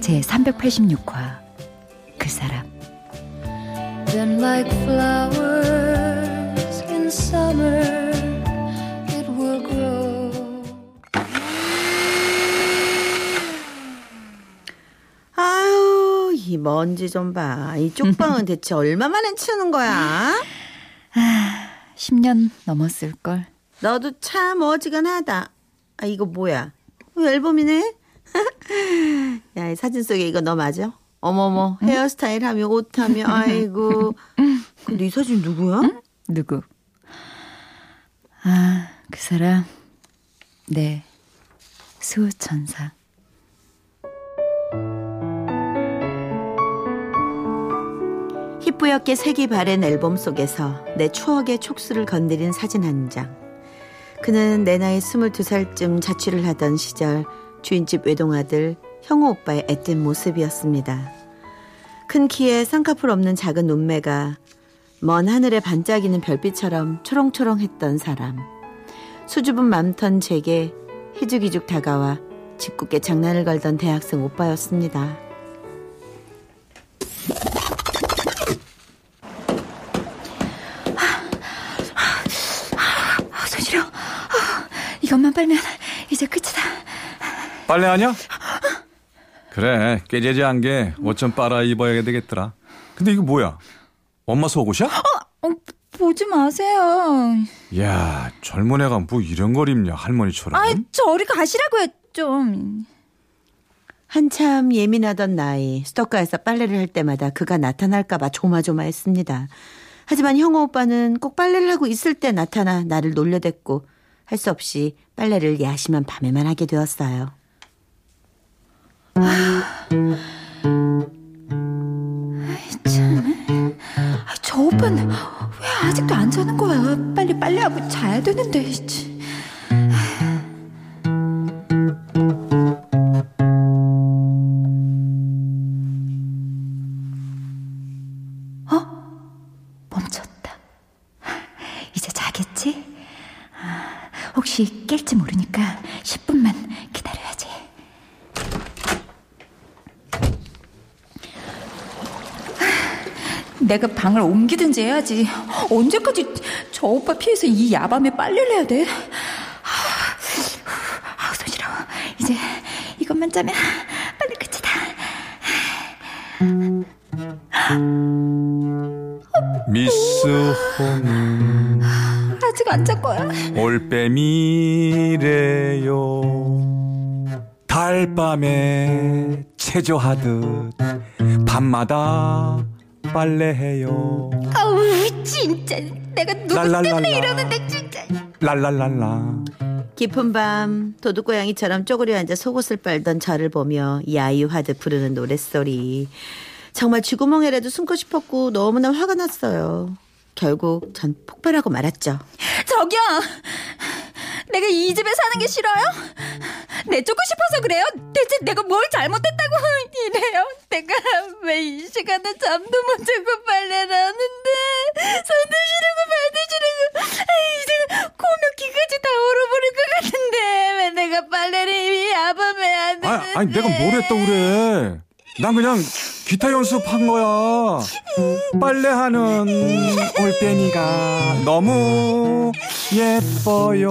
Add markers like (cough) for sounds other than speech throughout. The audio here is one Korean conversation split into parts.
제 386화 그 사람 Then like flowers in summer it will grow 아유 이 먼지 좀 봐. 이 쪽방은 (laughs) 대체 얼마 만에 치우는 거야? 아, 10년 넘었을걸. 너도 참 어지간하다. 아 이거 뭐야? 앨범이네? 야, 이 사진 속에 이거 너 맞아? 어머머, 응? 헤어스타일 하며 옷 하며 아이고. 근데 이 사진 누구야? 응? 누구? 아, 그 사람. 네. 수천사. 희뿌옇게 색이 바랜 앨범 속에서 내 추억의 촉수를 건드린 사진 한 장. 그는 내 나이 22살쯤 자취를 하던 시절 주인집 외동아들 형우 오빠의 앳된 모습이었습니다. 큰 키에 쌍꺼풀 없는 작은 눈매가 먼 하늘에 반짝이는 별빛처럼 초롱초롱했던 사람. 수줍은 맘턴 제게 희죽희죽 다가와 짓궂게 장난을 걸던 대학생 오빠였습니다. 손시려 이것만 빨면 이제 끝이다. 빨래하냐? 그래 깨재재한 게 옷 좀 빨아 입어야 되겠더라. 근데 이거 뭐야? 엄마 속옷이야? 어, 어, 보지 마세요. 야 젊은 애가 뭐 이런 걸 입냐 할머니처럼. 아 저리 가시라고요 좀. 한참 예민하던 나이 스토커에서 빨래를 할 때마다 그가 나타날까봐 조마조마했습니다. 하지만 형우 오빠는 꼭 빨래를 하고 있을 때 나타나 나를 놀려댔고 할 수 없이 빨래를 야심한 밤에만 하게 되었어요. 참. 저 오빠는 왜 아직도 안 자는 거야? 빨리 빨리 하고 자야 되는데. 해야지. 언제까지 저 오빠 피해서 이 야밤에 빨래를 해야 돼? 아, 손 시려. 이제 이것만 짜면 빨리 끝이다. 미스 홈 아직 안 잘 거야. 올빼미래요. 달밤에 체조하듯 밤마다 빨래해요. 아우 진짜 내가 누구 랄랄랄라. 때문에 이러는데 진짜. 랄랄랄라. 깊은 밤 도둑고양이처럼 쪼그려 앉아 속옷을 빨던 저를 보며 야유하듯 부르는 노랫소리. 정말 쥐구멍에라도 숨고 싶었고 너무나 화가 났어요. 결국 전 폭발하고 말았죠. 저기요. 내가 이 집에 사는 게 싫어요? 내쫓고 싶어서 그래요? 대체 내가 뭘 잘못했다고 (laughs) 이래요? 내가 왜 이 시간에 잠도 못 자고 빨래를 하는데 손도 시리고 발도 시리고 이제 코며 귀까지 다 얼어버릴 것 같은데 왜 내가 빨래를 이 야밤에 하는데 아니, 아니 내가 뭘 했다 그래 난 그냥 기타 연습한 거야. 빨래하는 (laughs) 올빼미가 너무 예뻐요.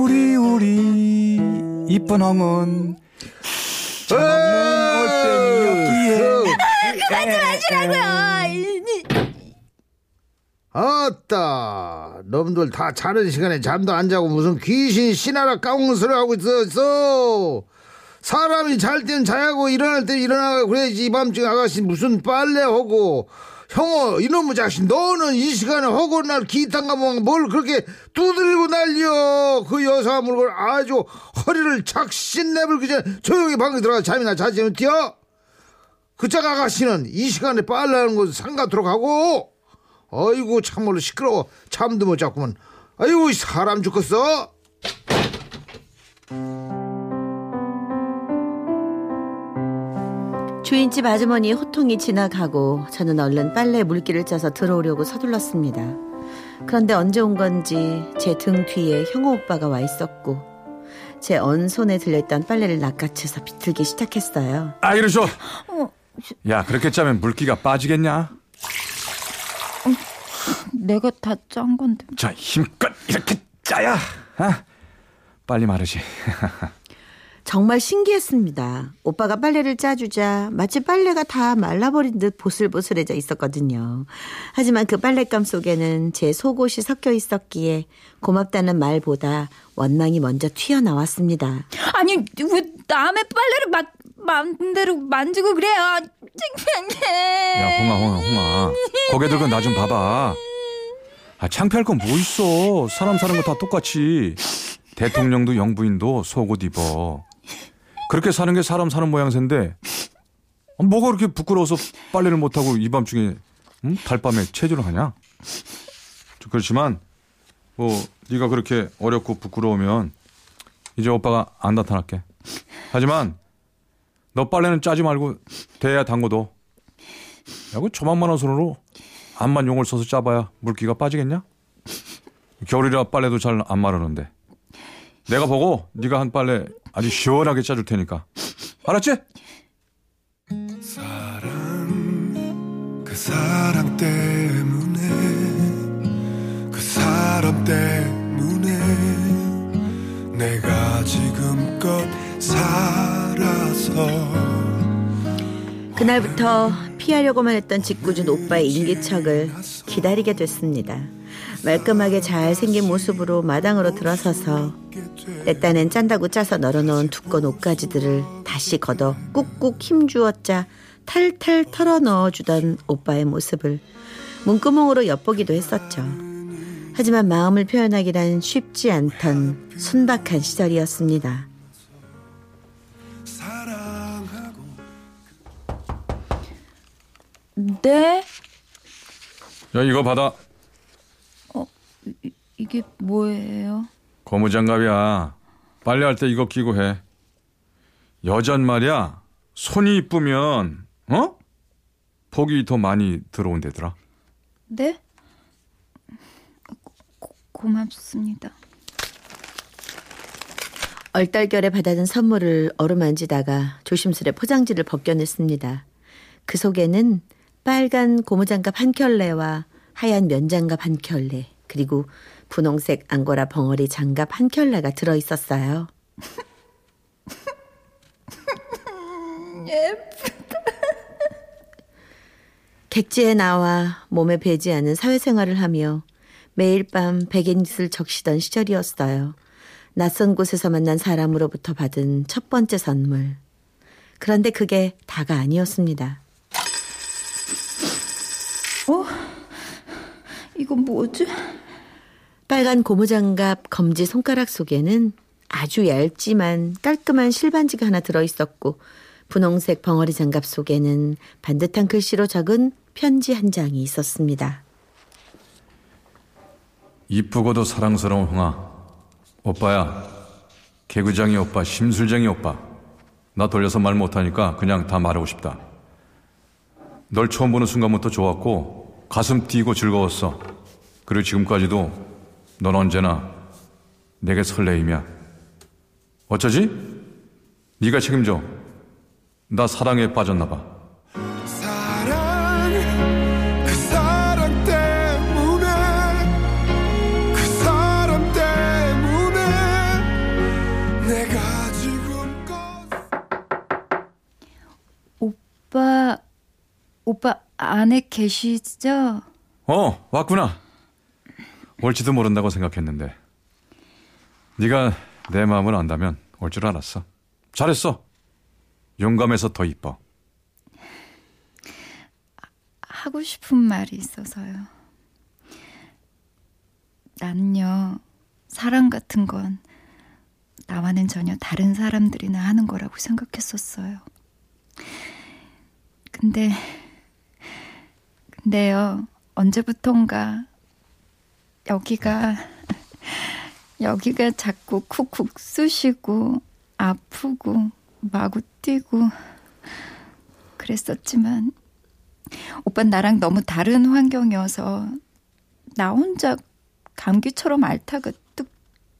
우리 우리 이쁜 엉은 올빼미였기에. 그만 좀 하시라고요. 아따, 놈들 다 자는 시간에 잠도 안 자고 무슨 귀신 신하라 까웅스를 하고 있었어. 사람이 잘 때는 자야고 일어날 때 일어나고 그래야지 이 밤중에 아가씨 무슨 빨래하고 형어 이놈의 자식 너는 이 시간에 허구한 날 기탄 가면 뭘 그렇게 두들고 날려 그 여사 물건 아주 허리를 착신 내불기 전에 조용히 방에 들어가 잠이나 자지 어때요? 그짝 아가씨는 이 시간에 빨래하는 곳 상가도록 하고 아이고 참말로 시끄러워. 잠도 못 잤구만 아이고 사람 죽겠어 주인집 아주머니 호통이 지나가고 저는 얼른 빨래 물기를 짜서 들어오려고 서둘렀습니다. 그런데 언제 온 건지 제 등 뒤에 형호 오빠가 와 있었고 제 언손에 들려있던 빨래를 낚아채서 비틀기 시작했어요. 아 이러죠. 야 그렇게 짜면 물기가 빠지겠냐? 내가 다 짠 건데. 자 힘껏 이렇게 짜야 아? 빨리 마르지. (laughs) 정말 신기했습니다. 오빠가 빨래를 짜주자 마치 빨래가 다 말라버린 듯 보슬보슬해져 있었거든요. 하지만 그 빨랫감 속에는 제 속옷이 섞여 있었기에 고맙다는 말보다 원망이 먼저 튀어나왔습니다. 아니 왜 남의 빨래를 마, 마음대로 만지고 그래요? 야 홍아 홍아 홍아 고개 들고 나 좀 봐봐. 아 창피할 건 뭐 있어? 사람 사는 거 다 똑같이. 대통령도 영부인도 속옷 입어. 그렇게 사는 게 사람 사는 모양새인데 아, 뭐가 그렇게 부끄러워서 빨래를 못하고 이 밤중에 응? 달밤에 체조를 하냐? 그렇지만 뭐 네가 그렇게 어렵고 부끄러우면 이제 오빠가 안 나타날게. 하지만 너 빨래는 짜지 말고 대야 담궈둬. 야, 그 조만만한 손으로 암만 용을 써서 짜봐야 물기가 빠지겠냐? 겨울이라 빨래도 잘 안 마르는데. 내가 보고 네가 한 빨래 아주 시원하게 짜줄 테니까. 알았지? 사랑 그 사랑 때문에 그 사람 때문에 내가 지금껏 살아서 그날부터 피하려고만 했던 짓궂은 오빠의 인기척을 기다리게 됐습니다. 말끔하게 잘 생긴 모습으로 마당으로 들어서서 내 딴엔 짠다고 짜서 널어놓은 두꺼운 옷가지들을 다시 걷어 꾹꾹 힘주어 짜 탈탈 털어 넣어주던 오빠의 모습을 문구멍으로 엿보기도 했었죠. 하지만 마음을 표현하기란 쉽지 않던 순박한 시절이었습니다. 사랑하고 네? 야 이거 받아. 이, 이게 뭐예요? 고무장갑이야. 빨래할 때 이거 끼고 해. 여잔 말이야. 손이 이쁘면 어? 복이 더 많이 들어온대더라. 네? 고, 고맙습니다. 얼떨결에 받아든 선물을 어루만지다가 조심스레 포장지를 벗겨냈습니다. 그 속에는 빨간 고무장갑 한 켤레와 하얀 면장갑 한 켤레, 그리고 분홍색 앙고라 벙어리 장갑 한 켤레가 들어 있었어요. 객지에 나와 몸에 배지 않은 사회생활을 하며 매일 밤 백엔짓을 적시던 시절이었어요. 낯선 곳에서 만난 사람으로부터 받은 첫 번째 선물. 그런데 그게 다가 아니었습니다. 어? 이건 뭐지? 빨간 고무장갑 검지 손가락 속에는 아주 얇지만 깔끔한 실반지가 하나 들어 있었고 분홍색 벙어리 장갑 속에는 반듯한 글씨로 적은 편지 한 장이 있었습니다. 이쁘고도 사랑스러운 홍아. 오빠야. 개구장이 오빠, 심술쟁이 오빠. 나 돌려서 말 못하니까 그냥 다 말하고 싶다. 널 처음 보는 순간부터 좋았고 가슴 뛰고 즐거웠어. 그리고 지금까지도 넌 언제나 내게 설레임이야. 어쩌지? 네가 책임져. 나 사랑에 빠졌나 봐. 사랑 그 사랑 때문에 그 사람 때문에 내가 지금껏 오빠, 오빠 안에 계시죠? 어, 왔구나. 올지도 모른다고 생각했는데. 네가 내 마음을 안다면 올 줄 알았어. 잘했어. 용감해서 더 이뻐. 하고 싶은 말이 있어서요. 나는요, 사랑 같은 건 나와는 전혀 다른 사람들이나 하는 거라고 생각했었어요. 근데 근데요 언제부턴가 여기가 여기가 자꾸 쿡쿡 쑤시고 아프고 마구 뛰고 그랬었지만 오빠 나랑 너무 다른 환경이어서 나 혼자 감기처럼 앓다가 뚝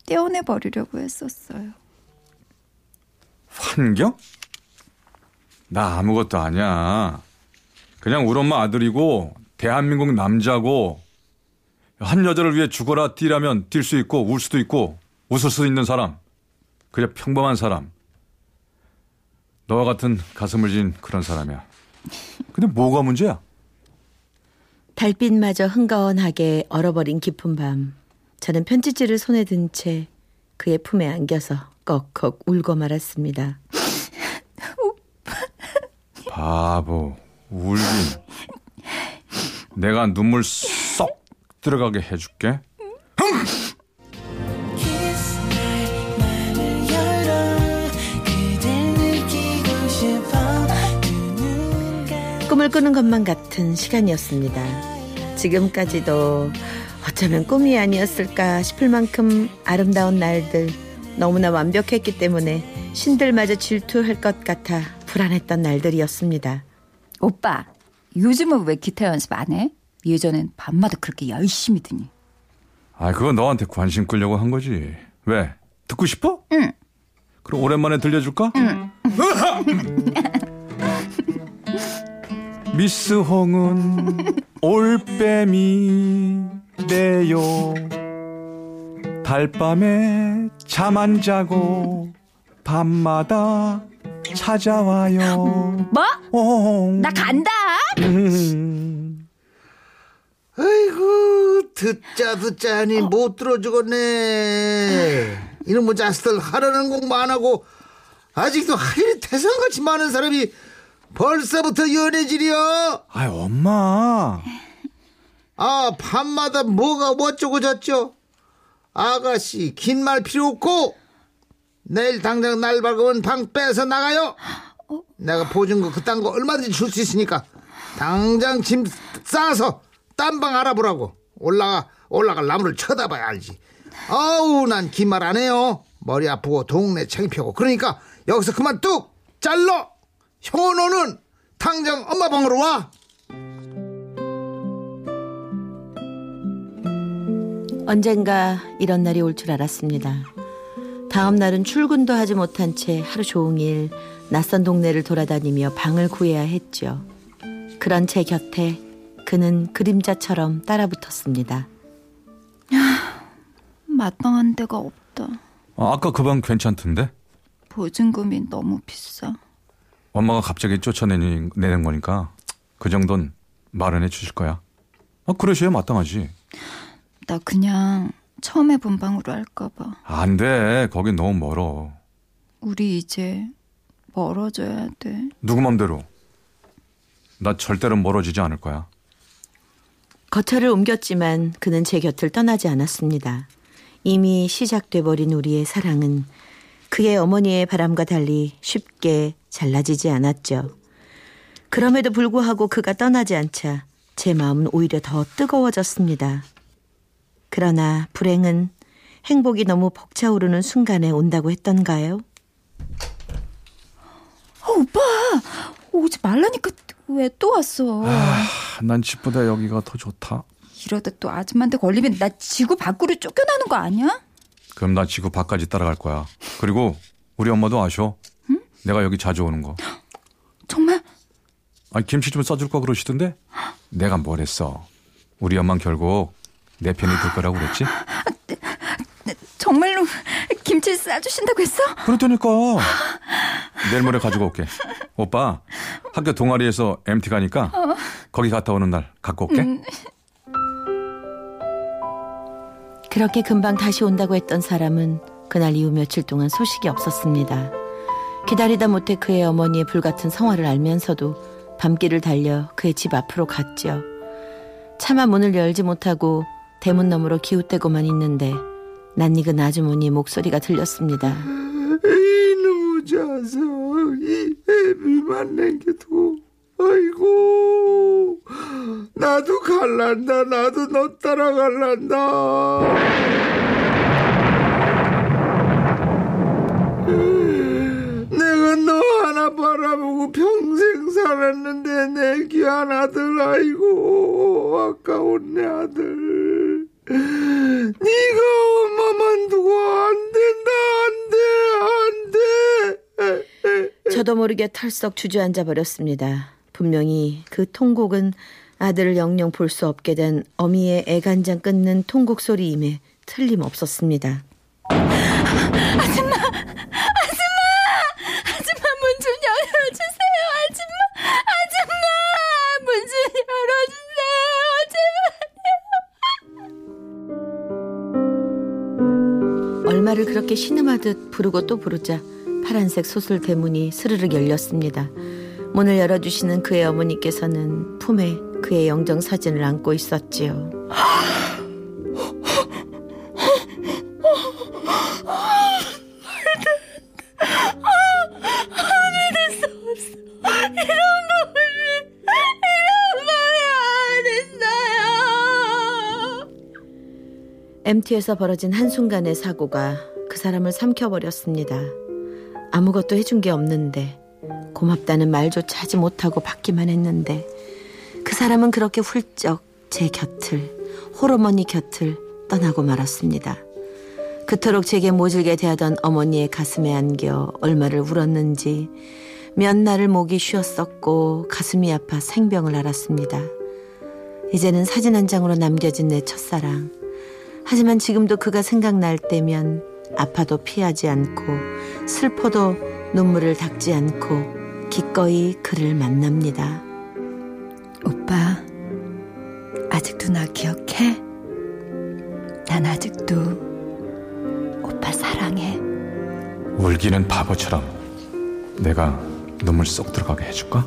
떼어내 버리려고 했었어요. 환경? 나 아무것도 아니야. 그냥 우리 엄마 아들이고 대한민국 남자고 한 여자를 위해 죽어라 뛰라면 뛸 수 있고 울 수도 있고 웃을 수 있는 사람. 그냥 평범한 사람. 너와 같은 가슴을 진 그런 사람이야. 근데 뭐가 문제야? 달빛마저 흥가원하게 얼어버린 깊은 밤. 저는 편지지를 손에 든 채 그의 품에 안겨서 꺽꺽 울고 말았습니다. 바보, 울긴. 내가 눈물 쏙 들어가게 해줄게. 눈과 꿈을 꾸는 것만 같은 시간이었습니다. 지금까지도 어쩌면 꿈이 아니었을까 싶을 만큼 아름다운 날들 너무나 완벽했기 때문에 신들마저 질투할 것 같아 불안했던 날들이었습니다. 오빠 요즘은 왜 기타 연습 안 해? 예전엔 밤마다 그렇게 열심히 드니. 아, 그거 너한테 관심 끌려고 한 거지. 왜? 듣고 싶어? 응. 그럼 오랜만에 들려줄까? 응. (laughs) 미스 홍은 올빼미래요. 달밤에 잠 안 자고 밤마다 찾아와요. 뭐? 어. 나 간다. 음. 아이고 듣자 듣자 하니 못 들어주겠네. 이놈의 자식들 하라는 공부 안 하고 아직도 할 일이 태산같이 많은 사람이 벌써부터 연애질이야 아이 엄마. 아 밤마다 뭐가 어쩌고 저쩌? 아가씨 긴 말 필요 없고 내일 당장 날 밝으면 방 빼서 나가요. 내가 보증금 그딴 거 얼마든지 줄 수 있으니까 당장 짐 싸서 딴 방 알아보라고. 올라가 올라갈 나무를 쳐다봐야 알지. 아우 난 긴 말 안 해요. 머리 아프고 동네 창피하고. 그러니까 여기서 그만 뚝 잘러 너는 당장 엄마 방으로 와. 언젠가 이런 날이 올 줄 알았습니다. 다음 날은 출근도 하지 못한 채 하루 종일 낯선 동네를 돌아다니며 방을 구해야 했죠. 그런 제 곁에 그는 그림자처럼 따라붙었습니다. 마땅한 데가 없다. 아, 아까 그 방 괜찮던데? 보증금이 너무 비싸. 엄마가 갑자기 쫓아내는 내는 거니까 그 정도는 마련해 주실 거야. 아, 그러셔야 마땅하지. 나 그냥 처음 에 본 방으로 할까 봐. 안 돼. 거긴 너무 멀어. 우리 이제 멀어져야 돼. 누구 맘대로. 나 절대로 멀어지지 않을 거야. 거처를 옮겼지만 그는 제 곁을 떠나지 않았습니다. 이미 시작돼 버린 우리의 사랑은 그의 어머니의 바람과 달리 쉽게 잘라지지 않았죠. 그럼에도 불구하고 그가 떠나지 않자 제 마음은 오히려 더 뜨거워졌습니다. 그러나 불행은 행복이 너무 벅차오르는 순간에 온다고 했던가요? 어, 오빠 오지 말라니까 왜 또 왔어? 아, 난 집보다 여기가 더 좋다. 이러다 또 아줌마한테 걸리면 나 지구 밖으로 쫓겨나는 거 아니야? 그럼 나 지구 밖까지 따라갈 거야. 그리고 우리 엄마도 아셔. 내가 여기 자주 오는 거. (gasps) 정말? 아니 김치 좀 싸줄 거 그러시던데? (gasps) 내가 뭘 했어. 우리 엄만 결국 내 편이 될 거라고 그랬지? (gasps) 정말로 김치 싸주신다고 했어? 그랬다니까. 내일 모레 가지고 올게. 오빠 학교 동아리에서 MT 가니까 거기 갔다 오는 날 갖고 올게. 그렇게 금방 다시 온다고 했던 사람은 그날 이후 며칠 동안 소식이 없었습니다. 기다리다 못해 그의 어머니의 불같은 성화를 알면서도 밤길을 달려 그의 집 앞으로 갔죠. 차마 문을 열지 못하고 대문 너머로 기웃대고만 있는데 낯익은 아주머니의 목소리가 들렸습니다. 이놈의 자석 이 애비만 남겨두고 어? 아이고 나도 갈란다 나도 너 따라갈란다 내가 너 하나 바라보고 평생 살았는데 내 귀한 아들 아이고 아까운 내 아들 네가 엄마만 두고 안 된다 안돼안돼 저도 모르게 털썩 주저앉아 버렸습니다. 분명히 그 통곡은 아들을 영영 볼 수 없게 된 어미의 애간장 끊는 통곡 소리임에 틀림없었습니다. 아줌마! 문좀 열어주세요. 아줌마! 아줌마! 문 좀 열어주세요. 제발 얼마를 그렇게 신음하듯 부르고 또 부르자 파란색 소슬 대문이 스르륵 열렸습니다. 문을 열어주시는 그의 어머니께서는 품에 그의 영정 사진을 안고 있었지요. MT에서 벌어진 한순간의 사고가 그 사람을 삼켜버렸습니다. 아무것도 해준 게 없는데 고맙다는 말조차 하지 못하고 받기만 했는데 그 사람은 그렇게 훌쩍 제 곁을 홀어머니 곁을 떠나고 말았습니다. 그토록 제게 모질게 대하던 어머니의 가슴에 안겨 얼마를 울었는지 몇 날을 목이 쉬었었고 가슴이 아파 생병을 앓았습니다. 이제는 사진 한 장으로 남겨진 내 첫사랑. 하지만 지금도 그가 생각날 때면 아파도 피하지 않고 슬퍼도 눈물을 닦지 않고 기꺼이 그를 만납니다. 오빠 아직도 나 기억해? 난 아직도 오빠 사랑해 울기는 바보처럼 내가 눈물 쏙 들어가게 해줄까?